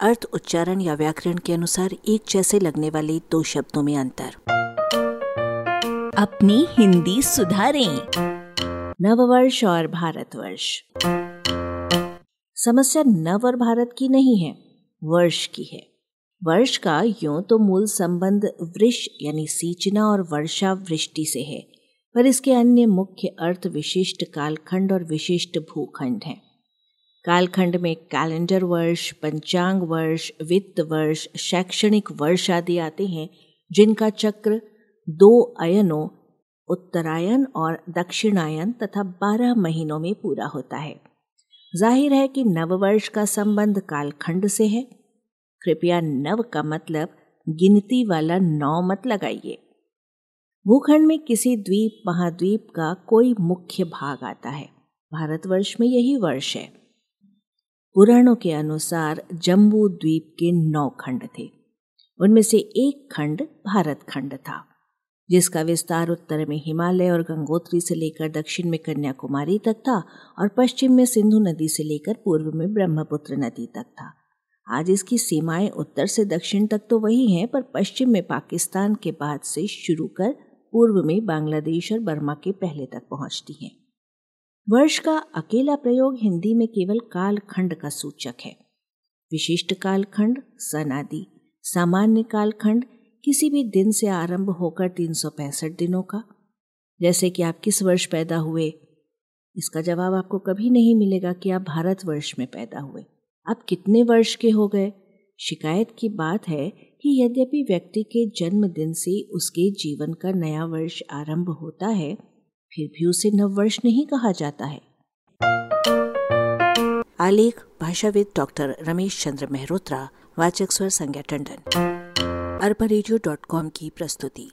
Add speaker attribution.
Speaker 1: अर्थ उच्चारण या व्याकरण के अनुसार एक जैसे लगने वाले दो शब्दों में अंतर।
Speaker 2: अपनी हिंदी सुधारें।
Speaker 1: नववर्ष और भारतवर्ष। समस्या नव और भारत की नहीं है वर्ष की है। वर्ष का यूँ तो मूल संबंध वृष यानी सींचना और वर्षा वृष्टि से है पर इसके अन्य मुख्य अर्थ विशिष्ट कालखंड और विशिष्ट भूखंड हैं। कालखंड में कैलेंडर वर्ष, पंचांग वर्ष, वित्त वर्ष, शैक्षणिक वर्ष आदि आते हैं, जिनका चक्र दो अयनों उत्तरायण और दक्षिणायन तथा बारह महीनों में पूरा होता है। ज़ाहिर है कि नववर्ष का संबंध कालखंड से है। कृपया नव का मतलब गिनती वाला नौ मत लगाइए। भूखंड में किसी द्वीप, महाद्वीप का कोई मुख्य भाग आता है। भारतवर्ष में यही वर्ष है। पुराणों के अनुसार जम्बू द्वीप के नौ खंड थे। उनमें से एक खंड भारत खंड था, जिसका विस्तार उत्तर में हिमालय और गंगोत्री से लेकर दक्षिण में कन्याकुमारी तक था और पश्चिम में सिंधु नदी से लेकर पूर्व में ब्रह्मपुत्र नदी तक था। आज इसकी सीमाएँ उत्तर से दक्षिण तक तो वही हैं, पर पश्चिम में पाकिस्तान के बाद से शुरू कर पूर्व में बांग्लादेश और बर्मा के पहले तक पहुँचती हैं। वर्ष का अकेला प्रयोग हिंदी में केवल कालखंड का सूचक है। विशिष्ट कालखंड, सनादि, सामान्य कालखंड किसी भी दिन से आरंभ होकर तीन सौ पैंसठ दिनों का। जैसे कि आप किस वर्ष पैदा हुए, इसका जवाब आपको कभी नहीं मिलेगा कि आप भारतवर्ष में पैदा हुए। आप कितने वर्ष के हो गए? शिकायत की बात है कि यद्यपि व्यक्ति के जन्मदिन से उसके जीवन का नया वर्ष आरंभ होता है फिर भी उसे नववर्ष नहीं कहा जाता है। आलेख, भाषाविद डॉक्टर रमेश चंद्र मेहरोत्रा, वाचक स्वर संज्ञा टंडन। अरबा की प्रस्तुति।